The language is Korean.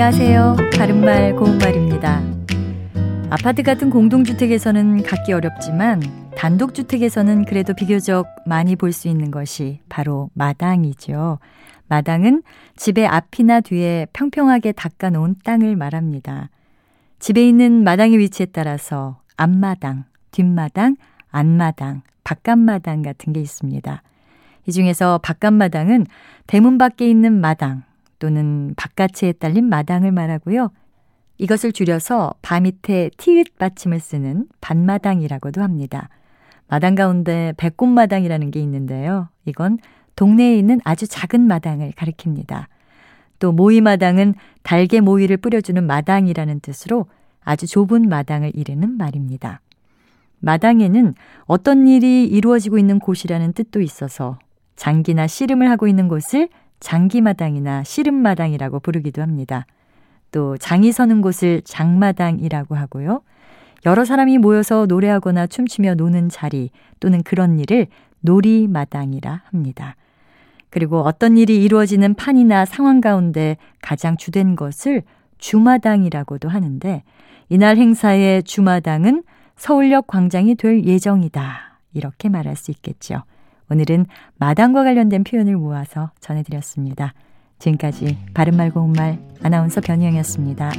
안녕하세요. 바른말 고운말입니다. 아파트 같은 공동주택에서는 갖기 어렵지만 단독주택에서는 그래도 비교적 많이 볼 수 있는 것이 바로 마당이죠. 마당은 집의 앞이나 뒤에 평평하게 닦아놓은 땅을 말합니다. 집에 있는 마당의 위치에 따라서 앞마당, 뒷마당, 안마당, 바깥마당 같은 게 있습니다. 이 중에서 바깥마당은 대문 밖에 있는 마당 또는 바깥에 딸린 마당을 말하고요. 이것을 줄여서 바 밑에 티읕 받침을 쓰는 반마당이라고도 합니다. 마당 가운데 백꽃마당이라는 게 있는데요. 이건 동네에 있는 아주 작은 마당을 가리킵니다. 또 모이마당은 달개 모이를 뿌려주는 마당이라는 뜻으로 아주 좁은 마당을 이르는 말입니다. 마당에는 어떤 일이 이루어지고 있는 곳이라는 뜻도 있어서 장기나 씨름을 하고 있는 곳을 장기마당이나 씨름마당이라고 부르기도 합니다. 또 장이 서는 곳을 장마당이라고 하고요. 여러 사람이 모여서 노래하거나 춤추며 노는 자리 또는 그런 일을 놀이마당이라 합니다. 그리고 어떤 일이 이루어지는 판이나 상황 가운데 가장 주된 것을 주마당이라고도 하는데 이날 행사의 주마당은 서울역 광장이 될 예정이다. 이렇게 말할 수 있겠죠. 오늘은 마당과 관련된 표현을 모아서 전해드렸습니다. 지금까지 바른말 고운말 아나운서 변희영이었습니다.